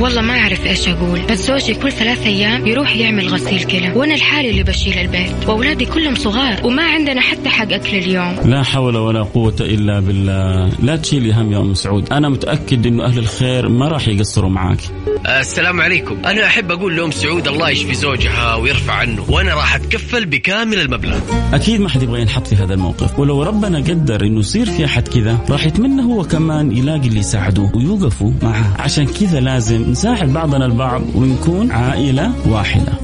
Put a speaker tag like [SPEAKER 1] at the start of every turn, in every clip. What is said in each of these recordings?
[SPEAKER 1] والله ما أعرف إيش أقول بس زوجي كل ثلاث أيام يروح يعمل غسيل كلى وأنا الحالي اللي بشيل البيت وأولادي كلهم صغار وما عندنا حتى حق أكل اليوم.
[SPEAKER 2] لا حول ولا قوة إلا بالله. لا تشيلي هم يا أم سعود. أنا متأكد أنه أهل الخير ما راح يقصروا معاك.
[SPEAKER 3] السلام عليكم. أنا أحب أقول لأم سعود الله يشفي زوجها ويرفع عنه وأنا راح أتكفل بكامل المبلغ.
[SPEAKER 2] أكيد ما حد يبغى ينحط في هذا الموقف. ولو ربنا قدر أنه يصير في أحد كذا راح يتمنى هو كمان يلاقي اللي يساعدوه ويوقفوا معه. عشان كذا لازم نساعد بعضنا البعض ونكون عائلة واحدة.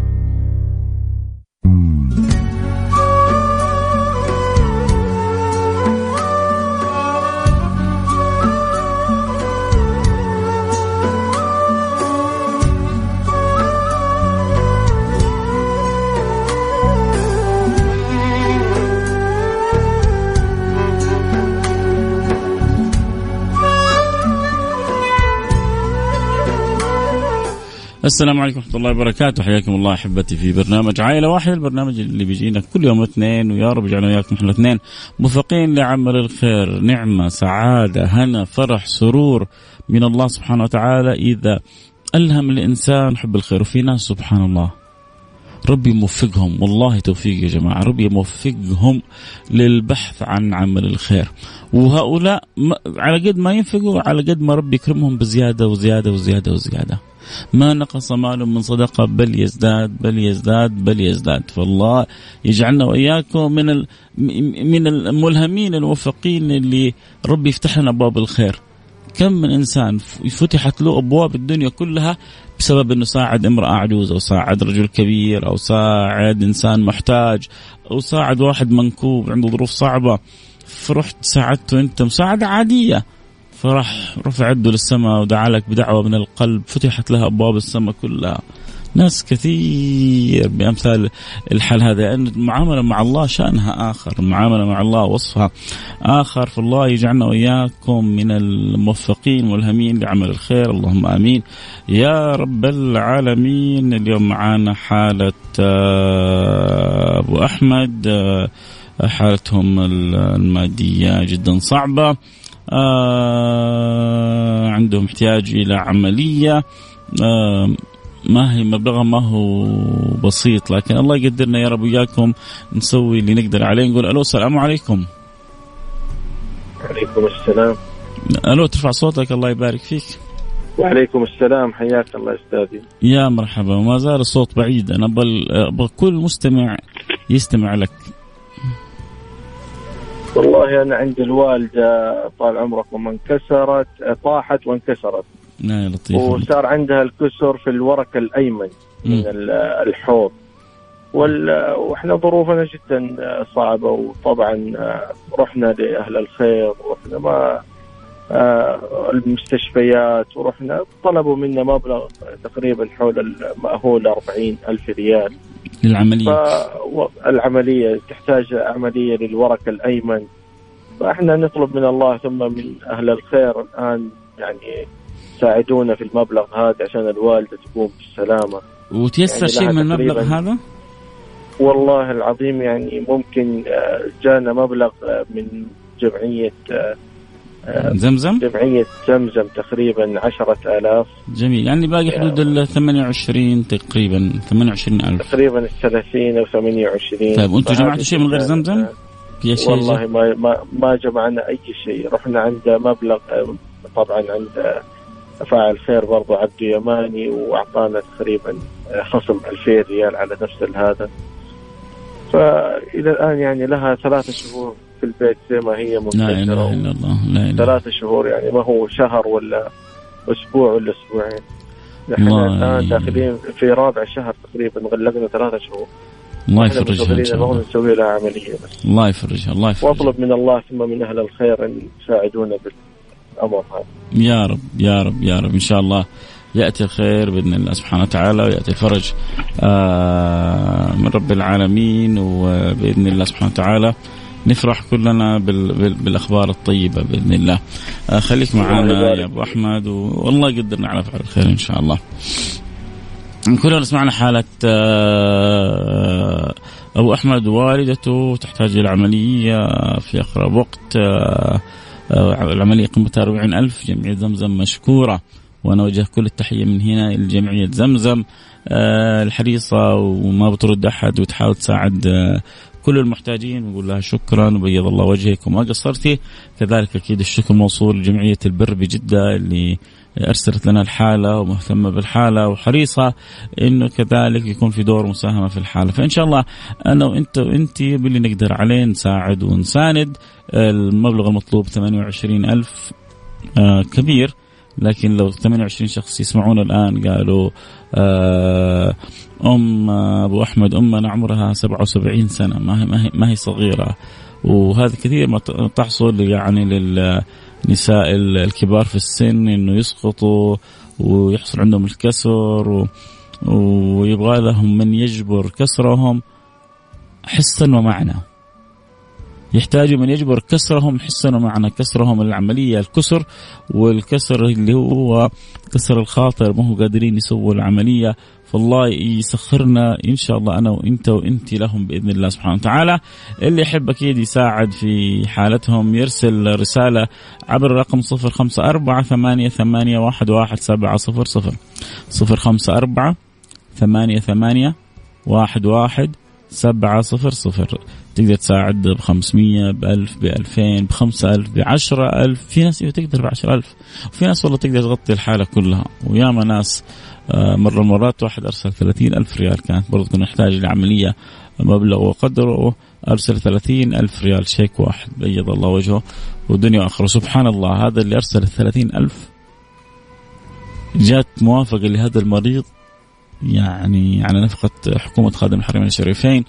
[SPEAKER 2] السلام عليكم ورحمة الله وبركاته. حياكم الله أحبتي في برنامج عائلة واحدة البرنامج اللي بيجينا كل يوم اثنين ويا رب يجعلنا وياكم إحنا الاثنين موفقين لعمل الخير نعمة سعادة هنا فرح سرور من الله سبحانه وتعالى. إذا ألهم الإنسان حب الخير وفي ناس سبحان الله. ربي يوفقهم. والله توفيق يا جماعة. ربي يوفقهم للبحث عن عمل الخير. وهؤلاء على قد ما ينفقوا على قد ما ربي يكرمهم بزيادة وزيادة وزيادة وزيادة. ما نقص مال من صدقة بل يزداد بل يزداد بل يزداد. فالله يجعلنا وإياكم من من الملهمين الموفقين اللي ربي يفتح لنا أبواب الخير. كم من إنسان فتحت له أبواب الدنيا كلها بسبب إنه ساعد امرأة عجوز أو ساعد رجل كبير أو ساعد إنسان محتاج أو ساعد واحد منكوب عنده ظروف صعبة. فرحت ساعدته أنت مساعدة عادية. فراح رفع يده للسماء ودعا لك بدعوة من القلب فتحت لها أبواب السماء كلها. ناس كثير بأمثال الحال هذا لأن المعامله مع الله شأنها آخر، المعامله مع الله وصفها آخر، فالله يجعلنا وإياكم من الموفقين الملهمين لعمل الخير، اللهم آمين. يا رب العالمين، اليوم معانا حالة آه، أبو أحمد آه، حالتهم المادية جدا صعبة. آه عندهم احتياج إلى عملية ما هي مبلغها ما هو بسيط لكن الله يقدرنا يا رب وياكم نسوي اللي نقدر عليه. نقول ألو السلام عليكم.
[SPEAKER 4] وعليكم السلام.
[SPEAKER 2] ألو ترفع صوتك الله يبارك فيك.
[SPEAKER 4] وعليكم السلام حياك الله أستاذي.
[SPEAKER 2] يا مرحبا وما زال الصوت بعيد. أنا أبغى كل مستمع يستمع لك.
[SPEAKER 4] والله أنا عندي الوالدة طال عمركم انكسرت طاحت وانكسرت.
[SPEAKER 2] يا لطيف.
[SPEAKER 4] وصار عندها الكسر في الورك الأيمن من الحوض. وإحنا ظروفنا جدا صعبة وطبعا رحنا لأهل الخير ورحنا ما المستشفيات ورحنا طلبوا منا مبلغ تقريبا حول المأهول 40 ألف ريال.
[SPEAKER 2] للعملية.
[SPEAKER 4] العملية تحتاج عملية للورك الأيمن. فإحنا نطلب من الله ثم من أهل الخير الآن يعني ساعدونا في المبلغ هذا عشان الوالدة تقوم بالسلامة.
[SPEAKER 2] وتيسر يعني شيء من المبلغ هذا؟
[SPEAKER 4] والله العظيم يعني ممكن جانا مبلغ من جمعية
[SPEAKER 2] زمزم؟
[SPEAKER 4] جمعية زمزم تقريبا عشرة آلاف.
[SPEAKER 2] جميل. يعني باقي حدود ال 28 تقريبا 28 ألف.
[SPEAKER 4] تقريبا ال 30 أو 28
[SPEAKER 2] طيب وأنتم جمعتوا شيء من غير زمزم؟
[SPEAKER 4] في شيء والله ما ما ما جمعنا أي شيء. رحنا عند مبلغ طبعا عند فاعل خير برضو عبد يماني وأعطانا تقريبا خصم 2000 ريال على نفس هذا فإلى الآن يعني لها ثلاثة شهور في البيت زي ما هي
[SPEAKER 2] لا إله إلا الله لا إله.
[SPEAKER 4] ثلاثة شهور يعني ما هو شهر ولا أسبوع ولا أسبوعين. نحن الآن داخلين في رابع شهر تقريبا غلقنا ثلاثة شهور.
[SPEAKER 2] الله يفرجها إن
[SPEAKER 4] شاء الله. نسوي لها عملية بس.
[SPEAKER 2] الله يفرجها الله يفرجها.
[SPEAKER 4] وأطلب من الله ثم من أهل الخير أن يساعدونا هذا
[SPEAKER 2] يا رب يا رب يا رب. إن شاء الله يأتي الخير بإذن الله سبحانه وتعالى ويأتي الفرج آه من رب العالمين وبإذن الله سبحانه وتعالى نفرح كلنا بال... بال... بالأخبار الطيبة بإذن الله. آه خليك معنا يا أبو أحمد والله يقدرنا على فعل الخير إن شاء الله. كلنا سمعنا حالة آه، أبو أحمد والدته تحتاج إلى عملية في أقرب وقت العملية قيمتها 40 ألف جمعية زمزم مشكورة. وأنا أوجه كل التحية من هنا لجمعية زمزم الحريصة وما بترد أحد وتحاول تساعد كل المحتاجين. نقول لها شكرا وبيض الله وجهك وما قصرتي. كذلك أكيد الشكر موصول لجمعية البر بجدة اللي أرسلت لنا الحالة ومهتمة بالحالة وحريصة إنه كذلك يكون في دور مساهمة في الحالة. فإن شاء الله أنا وإنت وإنت باللي نقدر عليه نساعد ونساند. المبلغ المطلوب 28000 آه كبير. لكن لو 28 شخص يسمعون الآن قالوا آه أم أبو أحمد امنا عمرها 77 سنة ما هي ما هي, ما هي صغيرة. وهذا كثير ما تحصل يعني للنساء الكبار في السن إنه يسقطوا ويحصل عندهم الكسر و ويبغى لهم من يجبر كسرهم حسا ومعنى. يحتاجوا من يجبر كسرهم حسا ومعنى. كسرهم العملية الكسر والكسر اللي هو كسر الخاطر. ما هو قادرين يسووا العملية. فالله يسخرنا إن شاء الله أنا وإنت وإنت لهم بإذن الله سبحانه وتعالى. اللي يحب أكيد يساعد في حالتهم يرسل رسالة عبر الرقم صفر خمسة أربعة ثمانية ثمانية واحد واحد سبعة صفر صفر. صفر خمسة أربعة ثمانية ثمانية واحد واحد. سبعة صفر صفر تقدر تساعد ب 500 ب 1000 ب 2000 ب 5000 ب 10000 في ناس تقدر ب 10000 وفي ناس والله تقدر تغطي الحالة كلها. وياما ناس مرة مرات واحد أرسل 30 ألف ريال كانت برضه كنا نحتاج لعملية مبلغ وقدره أرسل 30 ألف ريال شيك واحد بيض الله وجهه ودنيا أخرى سبحان الله هذا اللي أرسل 30 ألف جات موافقة لهذا المريض يعني على نفقة حكومة خادم الحرمين الشريفين.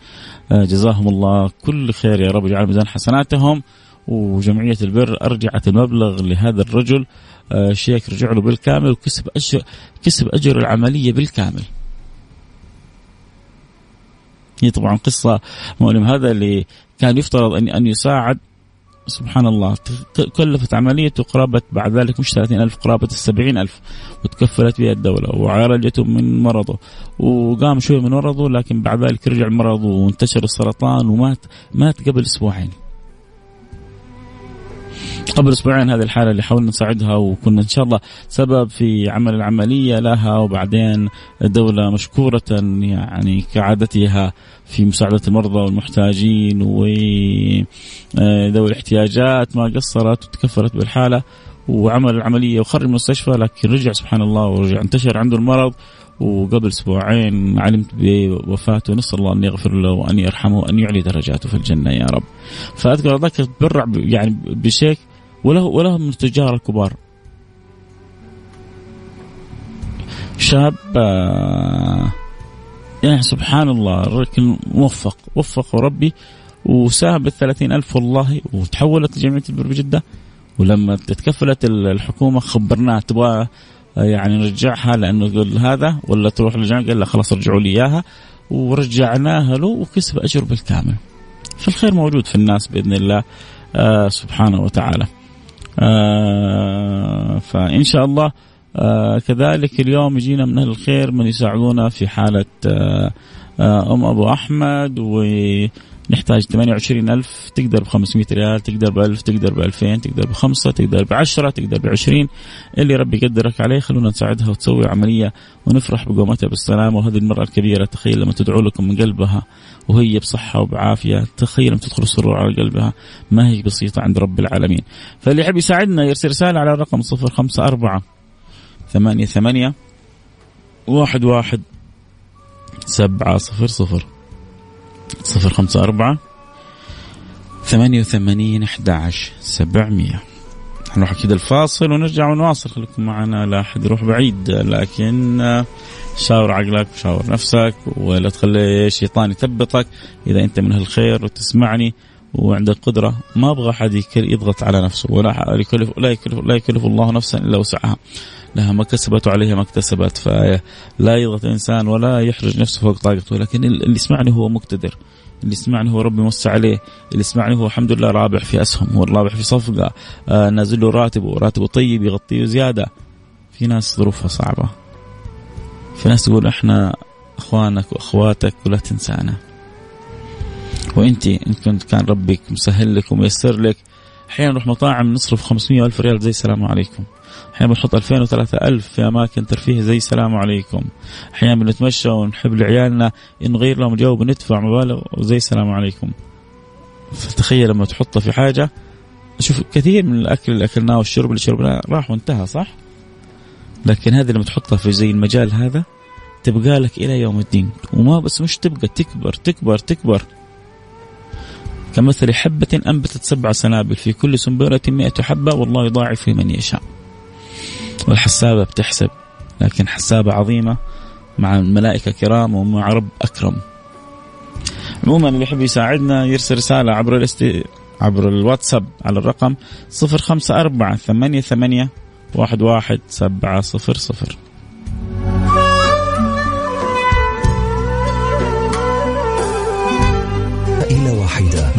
[SPEAKER 2] آه، جزاهم الله كل خير يا رب يجعل ميزان حسناتهم وجمعية البر أرجعت المبلغ لهذا الرجل. آه، شيك رجع له بالكامل وكسب أجر كسب أجر العملية بالكامل. هي طبعا قصة مؤلمة. هذا اللي كان يفترض أن أن يساعد. سبحان الله كلفت عمليته قرابة بعد ذلك مش 30 ألف قرابة السبعين ألف. وتكفلت بها الدولة. وعالجته من مرضه. وقام شوي من مرضه لكن بعد ذلك رجع مرضه وانتشر السرطان ومات مات قبل أسبوعين. قبل أسبوعين هذه الحالة اللي حاولنا نساعدها وكنا إن شاء الله سبب في عمل العملية لها وبعدين الدولة مشكورة يعني كعادتها في مساعدة المرضى والمحتاجين وذوي الاحتياجات ما قصرت وتكفلت بالحالة وعمل العملية وخرج المستشفى لكن رجع سبحان الله ورجع انتشر عنده المرض وقبل أسبوعين علمت بوفاته نسال الله أن يغفر له وأن يرحمه وأن يعلي درجاته في الجنة يا رب. فأذكر ذاك تبرع يعني بشيك وله وله من التجار الكبار. شاب آه، يعني سبحان الله الرجل موفق وفقه ربي وساهم بالثلاثين ألف والله وتحولت لجمعية البر بجدة ولما تكفلت الحكومة خبرناه تبغى آه، يعني نرجعها لأنه يقول هذا ولا تروح للجامعة؟ قال لا خلاص رجعوا لي إياها ورجعناها له وكسب أجر بالكامل. فالخير موجود في الناس بإذن الله آه سبحانه وتعالى. آه فإن شاء الله آه كذلك اليوم يجينا من أهل الخير من يساعدونا في حالة آه آه أم أبو أحمد ونحتاج 28 ألف تقدر ب 500 ريال تقدر ب 1000 تقدر ب 2000 تقدر بخمسة تقدر ب 10 تقدر ب 20 اللي ربي يقدرك عليه. خلونا نساعدها وتسوي عملية ونفرح بقومتها بالسلامة. وهذه المرأة الكبيرة تخيل لما تدعو لكم من قلبها وهي بصحة وبعافية تخيل تدخل السرور على قلبها. ما هي بسيطة عند رب العالمين. فاللي يحب يساعدنا يرسل رسالة على الرقم صفر خمسة أربعة ثمانية ثمانية واحد واحد سبعة صفر صفر. صفر خمسة أربعة ثمانية وثمانين أحد عشر سبعمية. نروح أكيد الفاصل ونرجع ونواصل. خليكم معنا لا أحد يروح بعيد لكن شاور عقلك وشاور نفسك ولا تخلي الشيطان يثبطك. إذا أنت من الخير وتسمعني وعندك قدره ما أبغى أحد يضغط على نفسه. ولا يكلف لا يكلف لا يكلف الله نفسا إلا وسعها. لها ما كسبت وعليها ما اكتسبت. فلا يضغط الانسان ولا يحرج نفسه فوق طاقته. لكن اللي يسمعني هو مقتدر. اللي يسمعني هو ربي موسع عليه. اللي يسمعني هو الحمد لله رابح في أسهم. هو رابح في صفقة. آه نازل له راتبه وراتبه طيب يغطيه زيادة. في ناس ظروفها صعبة. في ناس تقول إحنا أخوانك وأخواتك ولا تنسانا. وانت إن كنت كان ربك مسهل لك وميسر لك أحيانا نروح مطاعم نصرف 500 ألف ريال زي السلام عليكم. أحيانا بنحط 2000 و3000 في أماكن ترفيه زي السلام عليكم. أحيانا بنتمشى ونحب لعيالنا نغير لهم جو بندفع مبالغ وزي السلام عليكم. فتخيل لما تحطها في حاجة شوف كثير من الأكل اللي أكلناه والشرب اللي شربناه راح وانتهى صح؟ لكن هذه لما تحطها في زي المجال هذا تبقى لك إلى يوم الدين. وما بس مش تبقى تكبر تكبر تكبر. كمثل حبة أنبتت سبع سنابل في كل سنبلة مئة حبة والله يضاعف لمن يشاء. والحسابة بتحسب لكن حسابة عظيمة مع الملائكة كرام ومع رب أكرم. عموما اللي يحب يساعدنا يرسل رسالة عبر الاست... عبر الواتساب على الرقم 054 88 11700
[SPEAKER 5] إلى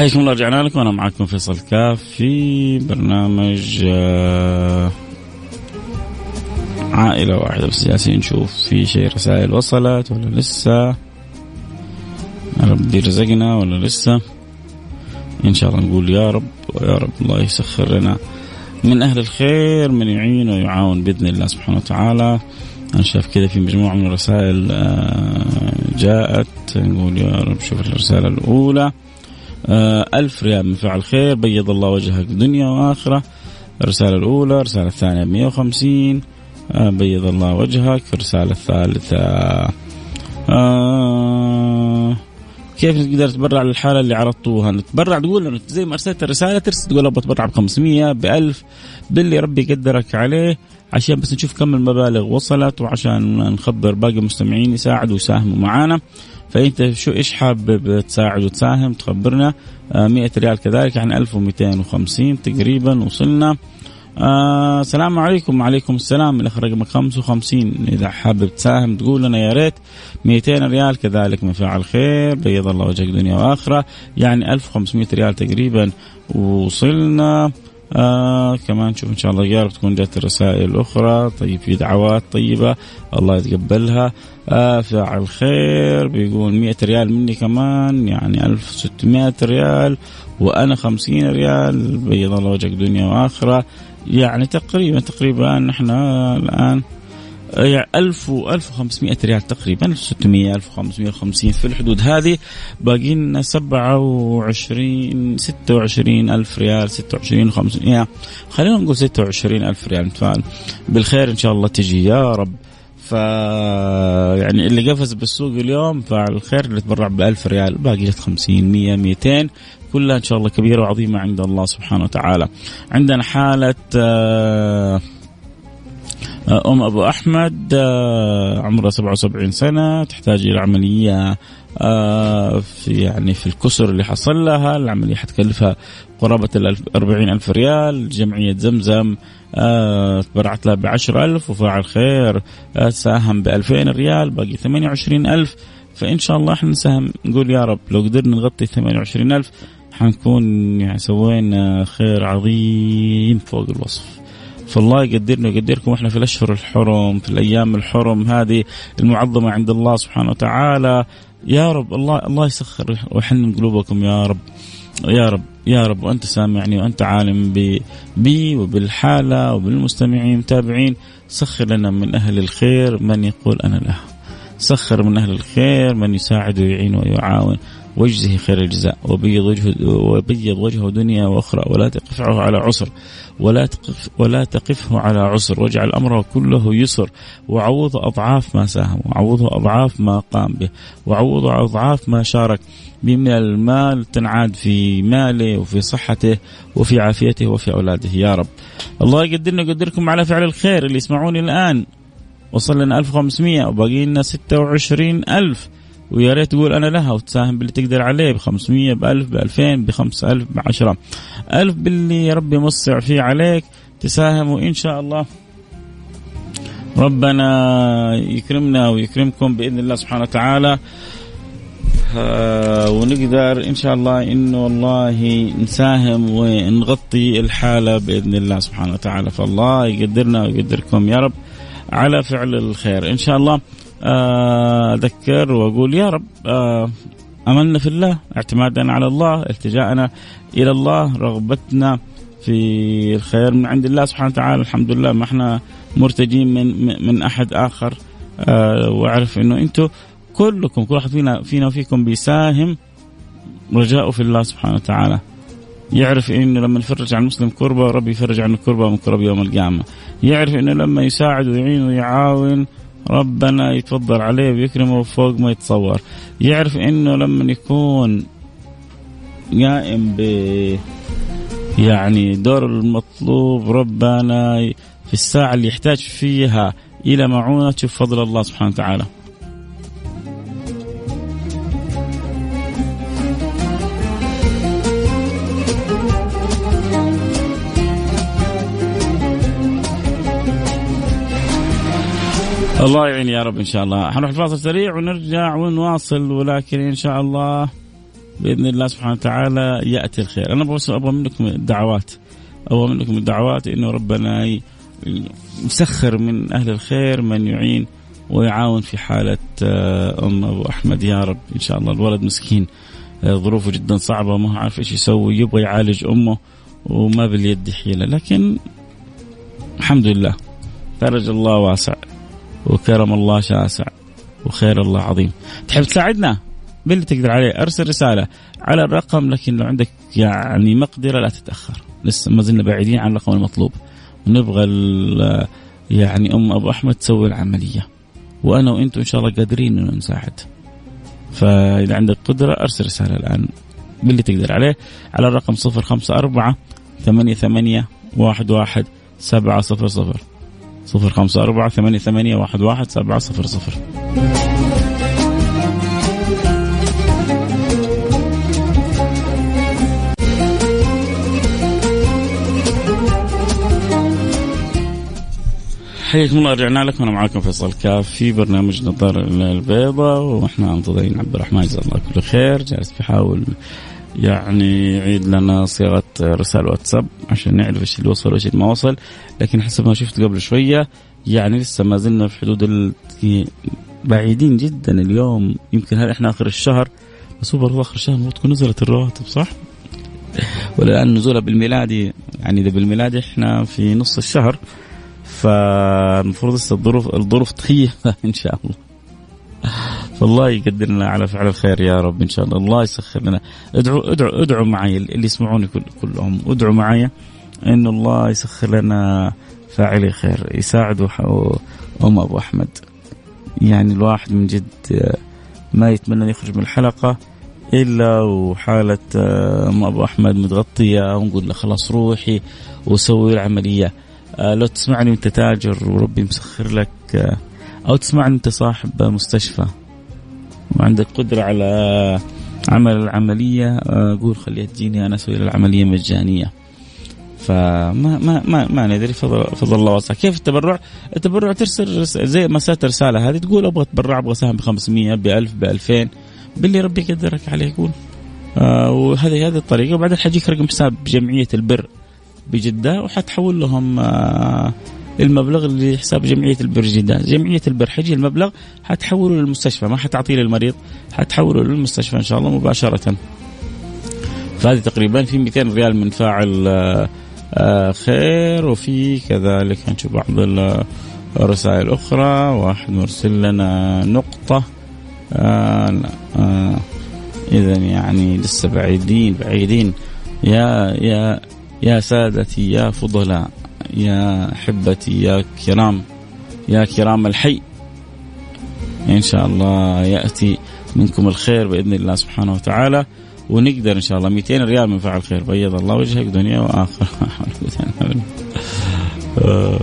[SPEAKER 2] حياكم الله رجعنا لكم. أنا معكم فيصل كاف في برنامج آه، عائلة واحدة بس جالسين نشوف في شيء رسائل وصلت ولا لسه. ربي رزقنا ولا لسه. إن شاء الله نقول يا رب ويا رب الله يسخر لنا من أهل الخير من يعين ويعاون بإذن الله سبحانه وتعالى. أنا شايف كذا في مجموعة من الرسائل آه، جاءت. نقول يا رب شوف الرسالة الأولى. ألف ريال من فعل خير بيض الله وجهك دنيا وآخرة الرسالة الأولى الرسالة الثانية 150 آه، بيض الله وجهك الرسالة الثالثة. آه كيف نقدر نتبرع للحالة اللي عرضتوها؟ نتبرع تقول زي ما أرسلت الرسالة ترسل تقول أبغى اتبرع ب 500 ب 1000 باللي ربي يقدرك عليه عشان بس نشوف كم المبالغ وصلت وعشان نخبر باقي المستمعين يساعدوا ويساهموا معنا فإنت شو إيش حابب تساعد وتساهم؟ تخبرنا. آه 100 ريال كذلك يعني 1250 تقريبا وصلنا. آه السلام عليكم. وعليكم السلام. الاخ رقمك 55 إذا حابب تساهم تقول لنا يا ريت. 200 ريال كذلك من فعل خير. بيض الله وجهك دنيا وآخرة. يعني 1500 ريال تقريبا وصلنا. آه كمان شوف إن شاء الله يا رب تكون جات الرسائل الاخرى طيب في دعوات طيبة الله يتقبلها. آه فعل خير بيقول 100 ريال مني كمان يعني 1600 ريال وأنا 50 ريال. بيض الله وجهك دنيا وآخرة. يعني تقريبا تقريبا نحن الآن 1000 و 1500 ريال تقريبا 1600 1550 في الحدود هذه. باقي لنا 27 26 ألف ريال 26 500 خلينا نقول 26 ألف ريال. نتفائل بالخير إن شاء الله تجي يا رب. ف يعني اللي قفز بالسوق اليوم فعل الخير اللي تبرع ب 1000 ريال. باقي جت 50 100 200 كلها إن شاء الله كبيرة وعظيمة عند الله سبحانه وتعالى. عندنا حالة آه أم أبو أحمد عمرها 77 سنة تحتاج إلى عملية في يعني في الكسر اللي حصل لها العملية حتكلفها قرابة ال 40 ألف ريال جمعية زمزم تبرعت لها ب 10000 وفاعل خير ساهم ب 2000 ريال باقي 28000 فإن شاء الله إحنا نساهم نقول يا رب لو قدرنا نغطي 28000 حنكون يعني سوينا خير عظيم فوق الوصف. فالله يقدرنا ويقدركم وإحنا في الأشهر الحرم في الأيام الحرم هذه المعظمة عند الله سبحانه وتعالى. يا رب الله الله يسخر ويحنن قلوبكم يا رب. يا رب يا رب وأنت سامعني وأنت عالم بي وبالحالة وبالمستمعين المتابعين سخر لنا من أهل الخير من يقول أنا له. سخر من أهل الخير من يساعد ويعين ويعاون. واجزه خير الجزاء. وبيض وجهه وبيض وجهه دنيا وأخرى. ولا تقفعه على عسر. ولا تقف ولا تقفه على عسر. واجعل أمره كله يسر. وعوضه أضعاف ما ساهم. وعوضه أضعاف ما قام به. وعوضه أضعاف ما شارك من المال تنعاد في ماله وفي صحته وفي عافيته وفي أولاده. يا رب. الله يقدرنا ويقدركم على فعل الخير. اللي يسمعوني الآن. وصل لنا 1500 وباقي لنا 26000 ويا ريت تقول أنا لها وتساهم باللي تقدر عليه ب 500 ب 1000 ب 2000 ب 5000 ب 10 1000 باللي ربي موسع فيه عليك تساهم وإن شاء الله ربنا يكرمنا ويكرمكم بإذن الله سبحانه وتعالى. آه ونقدر إن شاء الله إنه والله نساهم ونغطي الحالة بإذن الله سبحانه وتعالى. فالله يقدرنا ويقدركم يا رب على فعل الخير. إن شاء الله آه، أذكر وأقول يا رب آه، املنا في الله اعتمادنا على الله التجاءنا إلى الله رغبتنا في الخير من عند الله سبحانه وتعالى. الحمد لله ما إحنا مرتجين من من أحد آخر أه وأعرف إنه أنتم كلكم كل واحد فينا فينا وفيكم بيساهم رجاؤه في الله سبحانه وتعالى. يعرف إنه لما يفرج عن المسلم كربة ربي يفرج عنه كربة من كرب يوم القيامة. يعرف إنه لما يساعد ويعين ويعاون ربنا يتفضل عليه ويكرمه فوق ما يتصور. يعرف إنه لما يكون قائم ب يعني دور المطلوب ربنا في الساعة اللي يحتاج فيها إلى معونة فضل الله سبحانه وتعالى. الله يعين يا رب إن شاء الله. حنروح الفاصل سريع ونرجع ونواصل ولكن إن شاء الله بإذن الله سبحانه وتعالى يأتي الخير. أنا بس أبغى منكم الدعوات. أبغى منكم الدعوات إنه ربنا يسخر من أهل الخير من يعين ويعاون في حالة آه، أم أبو أحمد. يا رب إن شاء الله الولد مسكين آه، ظروفه جدا صعبة ما عارف إيش يسوي يبغى يعالج أمه وما باليد حيلة. لكن الحمد لله فرج الله واسع. وكرم الله شاسع وخير الله عظيم. تحب تساعدنا؟ باللي تقدر عليه. أرسل رسالة على الرقم لكن لو عندك يعني مقدرة لا تتأخر. لسه ما زلنا بعيدين عن الرقم المطلوب. ونبغى يعني أم أبو أحمد تسوي العملية. وأنا وأنتم إن شاء الله قادرين إنه نساعد. فإذا عندك قدرة أرسل رسالة الآن. باللي تقدر عليه. على الرقم 054 ثمانية ثمانية واحد واحد سبعة صفر خمسة أربعة ثمانية ثمانية واحد واحد سبعة صفر صفر. حياكم الله رجعنا لكم. أنا معكم فيصل كاف في برنامج نظار البيضاء وإحنا منتظرين عبد الرحمن جزاه الله كل خير. جالس بيحاول يعني يعيد لنا صيغة رسائل واتساب عشان نعرف إيش اللي وصل وإيش اللي ما وصل لكن حسب ما شفت قبل شوية يعني لسه ما زلنا في حدود ال... بعيدين جدا اليوم يمكن هل إحنا آخر الشهر بس هو برضه آخر الشهر المفروض تكون نزلت الرواتب صح؟ ولا الان نزولها بالميلادي يعني إذا بالميلادي إحنا في نص الشهر فالمفروض لسه الظروف الظروف طيبه إن شاء الله. فالله يقدرنا على فعل الخير يا رب إن شاء الله. الله يسخر لنا. ادعوا ادعوا ادعوا معي اللي يسمعوني كل كلهم. ادعوا معي إن الله يسخر لنا فاعلي خير. يساعدوا أم أبو أحمد. يعني الواحد من جد ما يتمنى يخرج من الحلقة إلا وحالة أم أبو أحمد متغطية ونقول له خلاص روحي وسوي العملية لو تسمعني وأنت تاجر وربي مسخر لك أو تسمعني انت صاحب مستشفى وعندك قدره على عمل العملية قول خليها تجيني أنا أسوي العملية مجانية. فما ما ما ما ندري فضل, فضل الله واسع. كيف التبرع؟ التبرع ترسل زي ما سالت الرساله هذه تقول أبغى أتبرع أبغى أساهم ب 500 ب 1000 ب 2000 باللي ربي يقدرك عليه يقول. آه وهذه هذه الطريقة. وبعدين حجيك رقم حساب جمعيه البر بجدة وحتحول لهم آه المبلغ لحساب جمعية البر جدة، جمعية البر حيجي المبلغ حتحوله للمستشفى. ما حتعطيه للمريض حتحوله للمستشفى إن شاء الله مباشرة. فهذه تقريبا في 200 ريال من فاعل آه، آه، خير وفي كذلك نشوف بعض الرسائل الأخرى واحد مرسل لنا آه آه إذا يعني لسه بعيدين بعيدين. يا يا يا سادتي يا فضلاء. يا أحبتي يا كرام يا كرام الحي. إن شاء الله يأتي منكم الخير بإذن الله سبحانه وتعالى ونقدر إن شاء الله 200 ريال من فعل خير بيض الله وجهك دنيا وآخرة.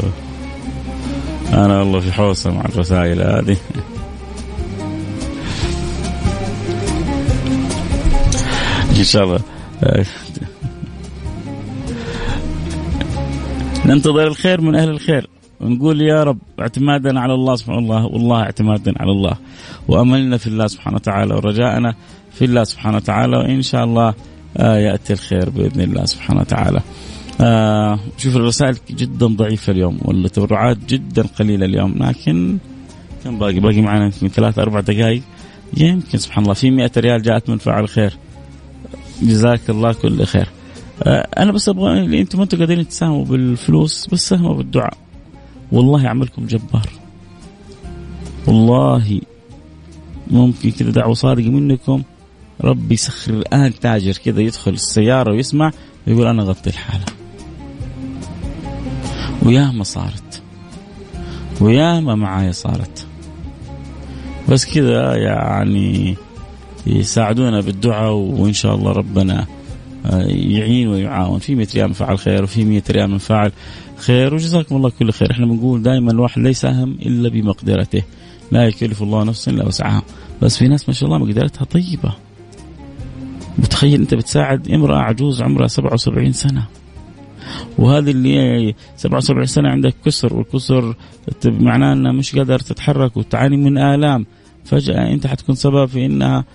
[SPEAKER 2] أنا والله في حوسة مع الرسائل هذه. إن شاء الله. ننتظر الخير من أهل الخير. ونقول يا رب اعتمادا على الله سبحانه الله والله اعتمادا على الله. وأملنا في الله سبحانه وتعالى ورجاءنا في الله سبحانه وتعالى وإن شاء الله آه يأتي الخير بإذن الله سبحانه وتعالى. آه شوف الرسائل جدا ضعيفة اليوم والتبرعات جدا قليلة اليوم لكن كم باقي؟ باقي معنا يمكن ثلاث أربع دقائق. يمكن سبحان الله في مئة ريال جاءت من فاعل خير. جزاك الله كل خير. آه أنا بس أبغى أنتم أنتم قاعدين تساهموا بالفلوس بس ساهموا بالدعاء. والله عملكم جبار. والله ممكن كذا دعوة صادقة منكم. ربي يسخر الآن تاجر كذا يدخل السيارة ويسمع ويقول أنا اغطي الحالة. وياما صارت. وياما معايا صارت. بس كذا يعني يساعدونا بالدعاء وإن شاء الله ربنا يعين ويعاون. في 100 ريال من فعل خير وفي 100 ريال من فعل خير. وجزاكم الله كل خير. إحنا بنقول دائما الواحد لا يساهم إلا بمقدرته. لا يكلف الله نفسا إلا وسعها. بس في ناس ما شاء الله مقدرتها طيبة. متخيل أنت بتساعد امرأة عجوز عمرها 77 سنة. وهذه اللي 77 سنة عندك كسر والكسر معناه إنها مش قادر تتحرك وتعاني من آلام. فجأة أنت حتكون سبب في إنها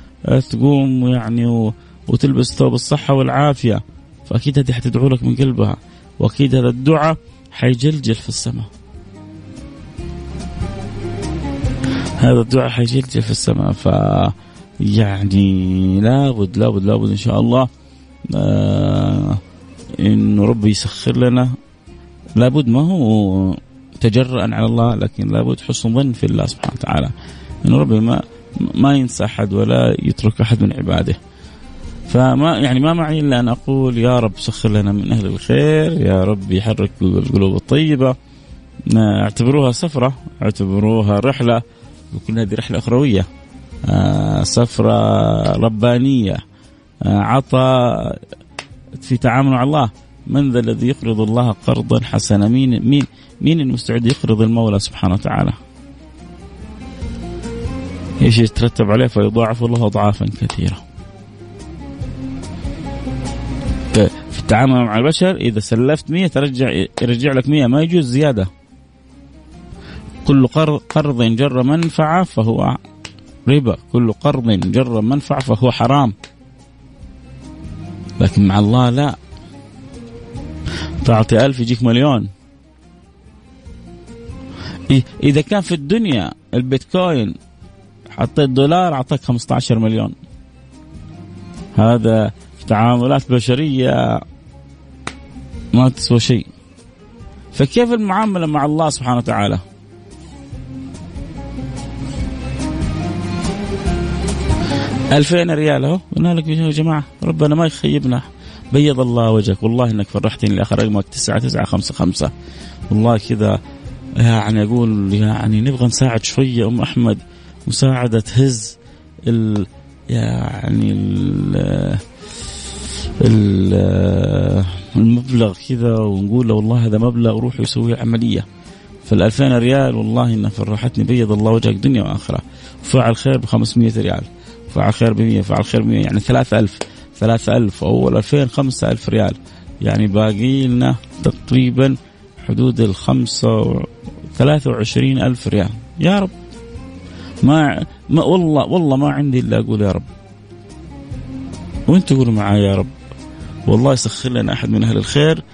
[SPEAKER 2] تقوم يعني وتلبس ثوب الصحة والعافية فأكيد هذه حتدعو لك من قلبها وأكيد هذا الدعاء حيجلجل في السماء. هذا الدعاء حيجلجل في السماء ف يعني لابد لابد لابد إن شاء الله آه انه ربي يسخر لنا. لابد ما هو تجرأ على الله لكن لابد حسن ظن في الله سبحانه وتعالى. انه ربي ما ما ينسى أحد ولا يترك أحد من عباده. فما يعني ما معي إلا أن أقول يا رب سخر لنا من أهل الخير يا رب يحرك القلوب الطيبة. اعتبروها سفرة اعتبروها رحلة وكل هذه رحلة أخروية. آه، سفرة ربانية آه، عطاء في تعامل مع الله. من ذا الذي يقرض الله قرضا حسنا؟ مين مين مين المستعد يقرض المولى سبحانه وتعالى؟ إيش يترتب عليه فيضاعف الله اضعافا كثيره في التعامل مع البشر إذا سلفت 100 ترجع يرجع لك 100 ما يجوز زيادة. كل قرض جر منفعة فهو ربا كل قرض جر منفعة فهو حرام. لكن مع الله لا. تعطي ألف يجيك مليون. إذا كان في الدنيا البيتكوين حطيت دولار أعطاك 15 مليون. هذا تعاملات بشرية. ما تسوى شيء. فكيف المعاملة مع الله سبحانه وتعالى؟ ألفين ريال أهو قلنا لك يا جماعة ربنا ما يخيبنا. بيض الله وجهك والله إنك فرحتني لاخر رقمك تسعة تسعة خمسة خمسة. والله كذا يعني أقول يعني نبغى نساعد شوية أم أحمد مساعدة تهز ال يعني ال المبلغ كذا ونقول له والله هذا مبلغ روح يسوي عملية. فال2000 ريال والله انها فرحتني بيض الله وجهك دنيا وآخرة. وفعل خير ب 500 ريال. فعل خير ب 100 فعل خير ب 100 يعني 3000 3000 أو 2000 5000 ريال. يعني باقي لنا تقريبا حدود ال 5 23 ألف ريال. يا رب. ما, ما والله والله ما عندي إلا أقول يا رب. وانت قولوا معايا يا رب؟ والله يسخر لنا أحد من أهل الخير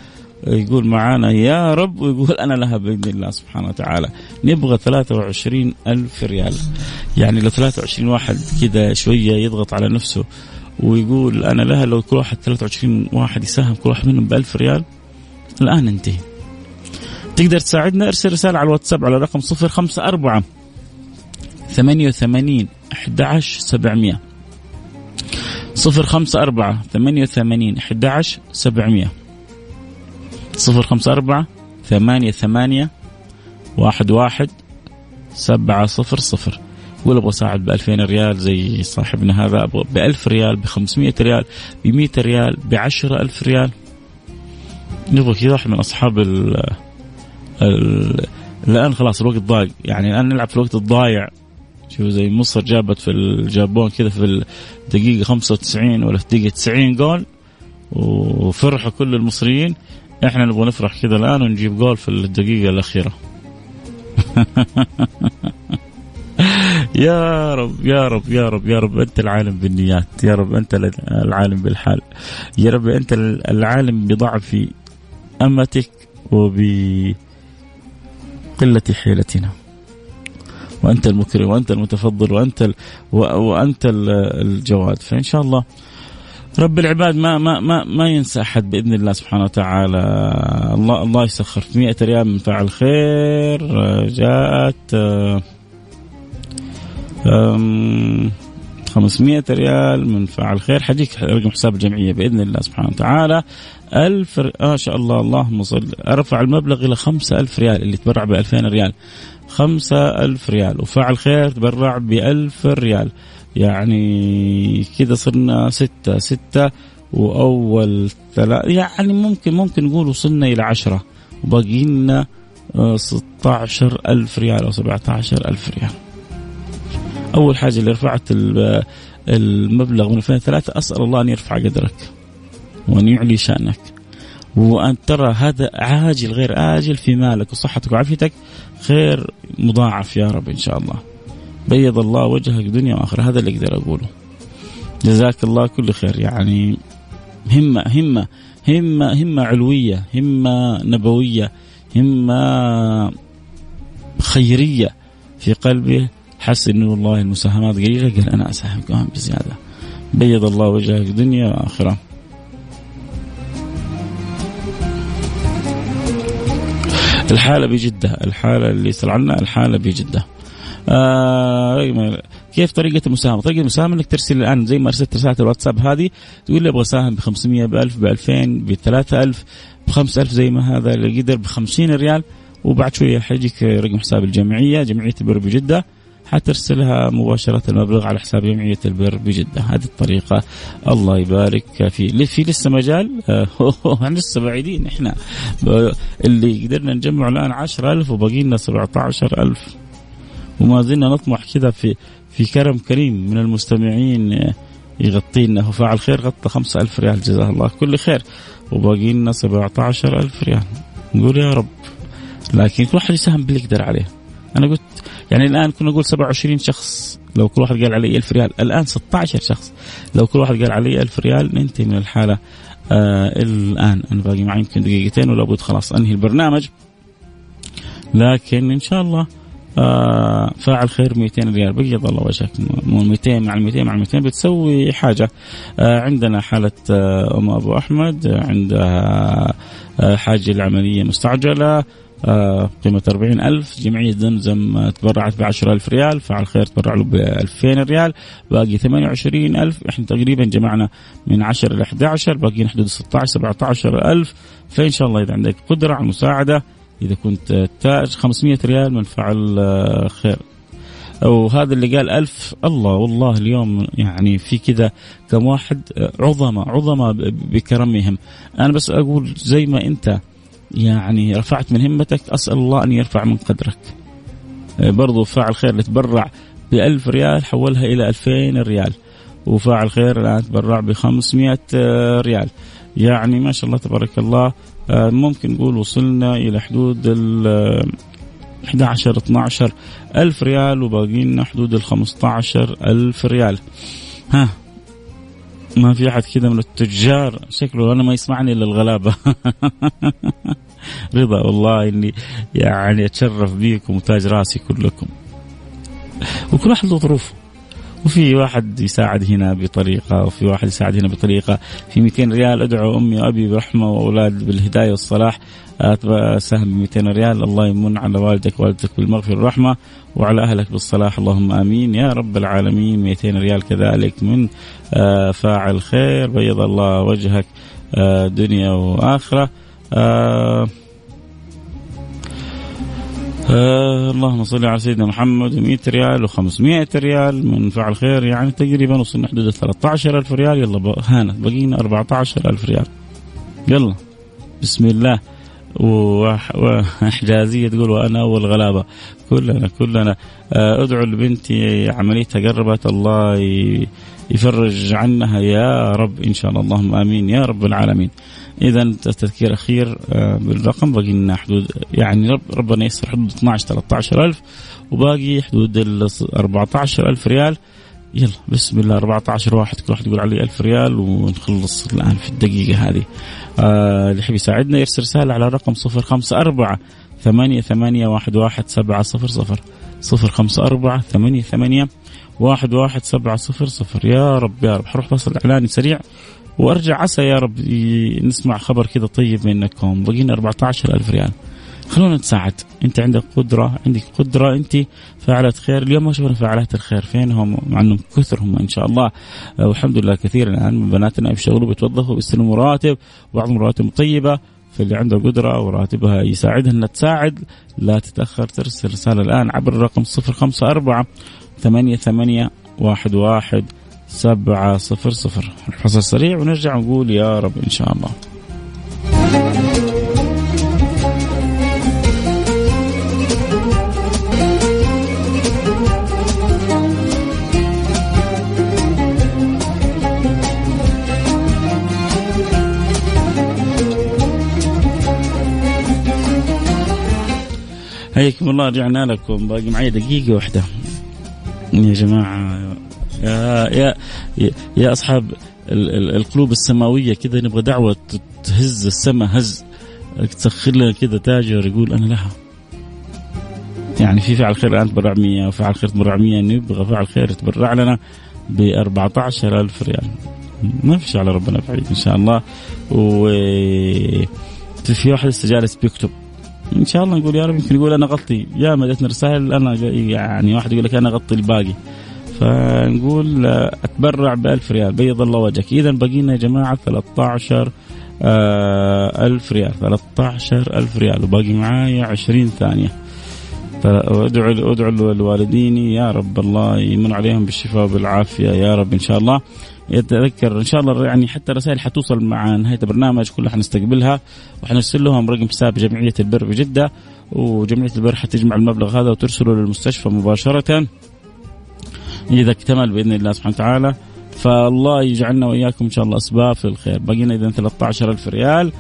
[SPEAKER 2] يقول معانا يا رب ويقول أنا لها بإذن الله سبحانه وتعالى. نبغى 23 ألف ريال. يعني لو 23 واحد كذا شوية يضغط على نفسه ويقول أنا لها لو كل واحد 23 واحد يساهم كل واحد منهم ب 1000 ريال الآن ننتهي. تقدر تساعدنا؟ أرسل رسالة على الواتساب على رقم 054 88 11 700 054 88 11 700 054 ثمانية ثمانية واحد واحد سبعة صفر صفر. يقول أبغى أساعد ب 2000 ريال زي صاحبنا هذا أبغى ب 1000 ريال ب 500 ريال ب 100 ريال ب 10000 ريال. نبغى كذا واحد من أصحاب ال ال الآن خلاص الوقت ضاق يعني الآن نلعب في الوقت الضايع. شوف زي مصر جابت في الجابون كذا في الدقيقة 95 ولا في الدقيقة 90 جول وفرحوا كل المصريين. إحنا نبغى نفرح كذا الآن ونجيب جول في الدقيقة الأخيرة. يا رب يا رب يا رب يا رب أنت العالم بالنيات يا رب أنت العالم بالحال. يا رب أنت العالم بضعف أمتك وبقلة حيلتنا. وأنت المكرم وأنت المتفضل وأنت ال... وأنت الجواد. فإن شاء الله رب العباد ما ما ما ما ينسى أحد بإذن الله سبحانه وتعالى. الله الله يسخر. 100 ريال من فعل خير جاءت 500 ريال من فعل خير. حديك رقم حساب الجمعية بإذن الله سبحانه وتعالى. ألف ما آه شاء الله اللهم صل. أرفع المبلغ إلى 5000 ريال اللي تبرع ب 2000 ريال. خمسة ألف ريال. وفعل خير تبرع بألف ريال. يعني كذا صرنا ستة ستة وأول ثلاثة. يعني ممكن ممكن نقول وصلنا إلى عشرة. وباقي لنا 16 ألف ريال أو 17 ألف ريال. أول حاجة اللي رفعت المبلغ من 2003 أسأل الله أن يرفع قدرك وأن يعلي شأنك. وأن ترى هذا عاجل غير آجل في مالك وصحتك وعافيتك خير مضاعف يا رب إن شاء الله. بيض الله وجهك دنيا وآخرة هذا اللي أقدر أقوله. جزاك الله كل خير يعني همة همة همة همة علوية همة نبوية همة خيرية في قلبه. حس انه والله المساهمات قليله قال أنا اساهم كمان بزيادة. بيض الله وجهك دنيا وآخرة. الحالة بجدة الحالة اللي يسأل عنها الحالة بجدة آه كيف طريقة المساهمة؟ طريقة المساهمة إنك ترسل الآن زي ما أرسلت رسالة الواتساب هذه تقول لي أبغى أساهم ب 500 ب 1000 ب 2000 ب 3000 ب 5000 زي ما هذا اللي قدر ب 50 ريال وبعد شوية حيجيك رقم حساب الجمعية جمعية البر بجدة حترسلها مباشرة المبلغ على حساب جمعية البر بجدة. هذه الطريقة الله يبارك في في لسه مجال؟ إحنا لسه بعيدين إحنا. اللي قدرنا نجمع الآن 10000 وباقي لنا 17000 وما زلنا نطمح كذا في في كرم كريم من المستمعين يغطينا هو فاعل خير غطى 5000 ريال جزاه الله. كل خير. وباقي لنا 17000 ريال. نقول يا رب. لكن كل واحد يساهم باللي يقدر عليه. أنا قلت يعني الآن كنا نقول 27 شخص. لو كل واحد قال علي 1000 ريال الآن 16 شخص. لو كل واحد قال علي 1000 ريال ننتهي من الحالة. آه الآن أنا باقي معي يمكن دقيقتين ولا بد خلاص أنهي البرنامج. لكن إن شاء الله آه فاعل خير 200 ريال. بيض الله وجهك. 200 مع 200 مع 200 بتسوي حاجة. آه عندنا حالة آه أم أبو أحمد عندها آه حاجة العملية مستعجلة. قيمة أربعين ألف. جمعية زمزم تبرعت ب ألف ريال فعل خير تبرع له ب 2000 ريال. باقي ثمانية وعشرين ألف. إحنا تقريبا جمعنا من 10 إلى 11 باقي حدود 16 17 ألف. فإن شاء الله إذا عندك قدرة على المساعدة إذا كنت تاج 500 ريال من فعل آه خير. وهذا اللي قال ألف. الله والله اليوم يعني في كذا كم واحد عظمة عظمة بكرمهم. أنا بس أقول زي ما أنت يعني رفعت من همتك أسأل الله أن يرفع من قدرك. برضو فاعل خير اللي تبرع بألف ريال حولها إلى ألفين ريال. وفاعل خير الآن تبرع بخمسمائة ريال. يعني ما شاء الله تبارك الله ممكن نقول وصلنا إلى حدود ال 11 12 ألف ريال وباقي لنا حدود ال 15 ألف ريال. ها. ما في أحد كذا من التجار. شكله أنا ما يسمعني إلا الغلابة. رضا والله إني يعني أتشرف بيكم وتاج راسي كلكم. وكل واحد له ظروفه. وفي واحد يساعد هنا بطريقة وفي واحد يساعد هنا بطريقة. في 200 ريال أدعو أمي وأبي برحمة وأولاد بالهداية والصلاح. سهم ب 200 ريال. الله يمن على والدك والدتك بالمغفرة والرحمة وعلى أهلك بالصلاح. اللهم آمين. يا رب العالمين. 200 ريال كذلك من آه، فاعل خير. بيض الله وجهك آه، دنيا وآخرة. آه آه اللهم صل على سيدنا محمد. 100 ريال و500 ريال من فعل خير. يعني تقريبا وصلنا حدود 13000 ريال. يلا هانت بقينا 14000 ريال. يلا بسم الله. وحجازية تقول وأنا أول غلابة. كلنا كلنا. آه، أدعو لبنتي عمليتها قربت الله يفرج عنها يا رب إن شاء الله. اللهم آمين يا رب العالمين. إذا تذكير أخير آه، بالرقم. باقي لنا حدود يعني رب ربنا يسر حدود 12 13 ألف. وباقي حدود ال 14 ألف ريال. يلا بسم الله 14 واحد كل واحد يقول علي 1000 ريال ونخلص الآن في الدقيقة هذه. آه اللي يحب يساعدنا يرسل رسالة على الرقم 054 ثمانية ثمانية واحد واحد سبعة صفر صفر صفر خمسة أربعة ثمانية ثمانية واحد واحد سبعة صفر صفر. يا رب يا رب. حروح بس إعلاني سريع. وأرجع عسى يا رب نسمع خبر كذا طيب منكم. بقينا 14 ألف ريال. خلونا نتساعد. انت عندك قدرة عندك قدرة انت فاعلة خير. اليوم ما شفنا فاعلات الخير فين هم مع انهم كثر هم إن شاء الله. والحمد لله كثير الآن من بناتنا بيشتغلوا بيتوظفوا بيستلموا رواتب وبعضهم رواتب طيبة فاللي عنده قدرة وراتبها يساعدها أنها تساعد. لا تتأخر ترسل رسالة الآن عبر الرقم 054 ثمانية ثمانية واحد واحد سبعة صفر صفر. الفصل سريع ونرجع نقول يا رب إن شاء الله. حياكم الله رجعنا لكم. باقي معي دقيقة واحدة. يا جماعة يا يا يا أصحاب القلوب السماوية كذا نبغى دعوة تهز السماء هز. تسخر لنا كذا تاجر يقول أنا لها. يعني في فعل خير الآن تبرع 100 وفعل خير تبرع 100 نبغى فعل خير تبرع لنا ب 14000 ريال. ما فيش على ربنا بعيد إن شاء الله. و في واحد لسه جالس بيكتب. إن شاء الله نقول يا رب يمكن يقول أنا غطي. يا ما جتني رسائل أنا يعني واحد يقول لك أنا اغطي الباقي. فنقول أتبرع ب 1000 ريال. بيض الله وجهك. اذا باقي لنا يا جماعة 13 آه ألف ريال. 13 ألف ريال. وباقي معايا 20 ثانية. أدعو أدعو لوالديني يا رب الله يمن عليهم بالشفاء وبالعافية يا رب إن شاء الله. يتذكر. إن شاء الله يعني حتى الرسائل حتوصل مع نهاية البرنامج كلها حنستقبلها وحنرسل لهم رقم حساب جمعية البر بجده وجمعية البر حتجمع المبلغ هذا وترسله للمستشفى مباشرة إذا اكتمل بإذن الله سبحانه وتعالى. فالله يجعلنا وإياكم إن شاء الله أسباب في الخير. بقينا اذا 13000 ريال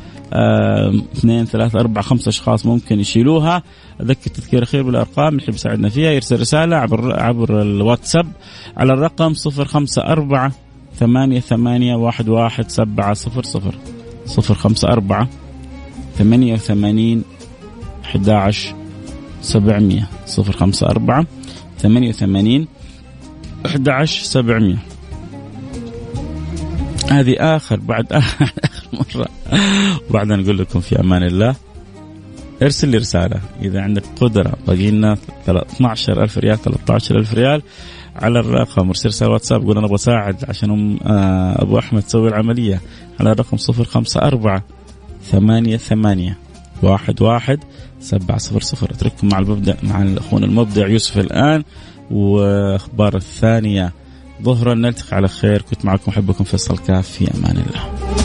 [SPEAKER 2] اثنين ثلاثة أربعة خمسة أشخاص ممكن يشيلوها. أذكر تذكير خير بالأرقام اللي يساعدنا فيها. يرسل رسالة عبر عبر الواتساب على الرقم صفر خمسة أربعة ثمانية ثمانية واحد واحد سبعة صفر صفر صفر خمسة أربعة ثمانية وثمانين أحد سبعمية صفر خمسة أربعة ثمانية وثمانين أحد سبعمية. هذه آخر بعد آخر مرة. وبعدين نقول لكم في أمان الله ارسل لي رسالة. إذا عندك قدرة باقي لنا 12000 ريال 13000 ريال على الرقم ارسل رسالة واتساب قول أنا أبغى أساعد عشان أم آه، أبو أحمد تسوي العملية على الرقم 054 ثمانية ثمانية واحد واحد سبعة صفر صفر. أترككم مع المبدع مع أخونا المبدع يوسف الآن وأخبار الثانية ظهرا. نلتقي على خير. كنت معكم أحبكم فيصل كاف في أمان الله.